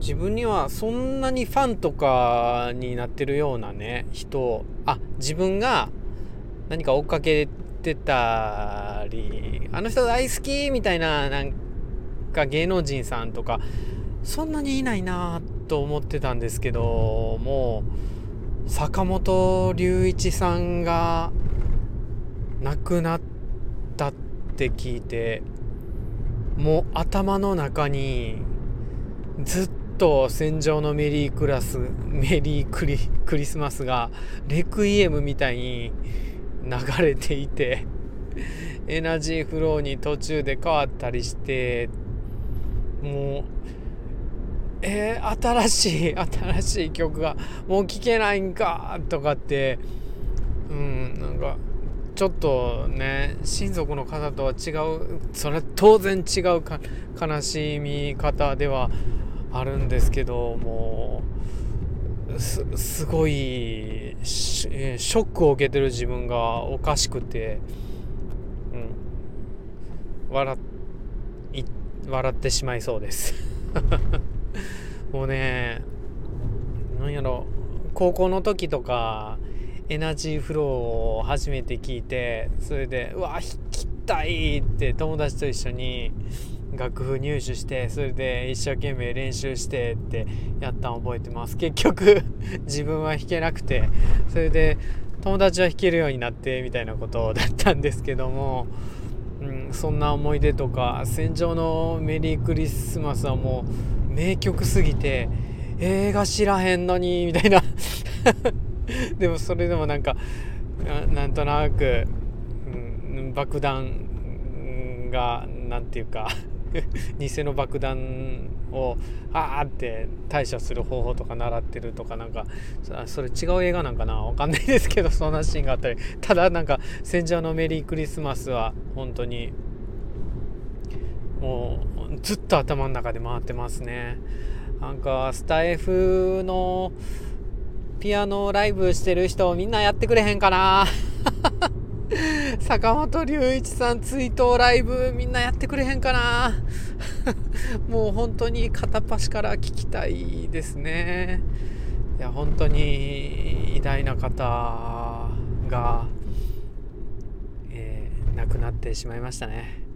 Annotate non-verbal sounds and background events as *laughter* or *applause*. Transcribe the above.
自分にはそんなにファンとかになってるようなね人あ自分が何か追っかけてたりあの人大好きみたいななんか芸能人さんとかそんなにいないなと思ってたんですけどもう坂本龍一さんが亡くなったって聞いてもう頭の中にずっと「戦場のメリークラス」*laughs* メリークリクリスマスがレクイエムみたいに流れていて *laughs* エナジーフローに途中で変わったりしてもうえー、新しい *laughs* 新しい曲がもう聴けないんかとかってうんなんかちょっとね親族の方とは違うそれは当然違うか悲しみ方ではあるんですけどもすすごいショックを受けてる自分がおかしくて、うん、笑笑ってしまいそうです。*laughs* もうねなんやろ高校の時とかエナジーフローを初めて聞いてそれでうわ弾きたいって友達と一緒に楽譜入手してそれで一生懸命練習してってやったの覚えてます。結局 *laughs* 自分は弾けなくてそれで友達は弾けるようになってみたいなことだったんですけども、うん、そんな思い出とか「戦場のメリークリスマス」はもう名曲すぎて映画知らへんのにみたいな。*laughs* でもそれでもなんかなんとなく、うん、爆弾が何て言うか *laughs* 偽の爆弾をあーって対処する方法とか習ってるとかなんかそれ違う映画なんかなわかんないですけどそんなシーンがあったり。ただなんか「戦場のメリークリスマス」は本当にもうずっと頭の中で回ってますね。なんかスタイフのピアノライブしてる人みんなやってくれへんかな。坂本龍一さん追悼ライブみんなやってくれへんかな。*laughs* もう本当に片っ端から聞きたいですね。いや本当に偉大な方が、えー、亡くなってしまいましたね。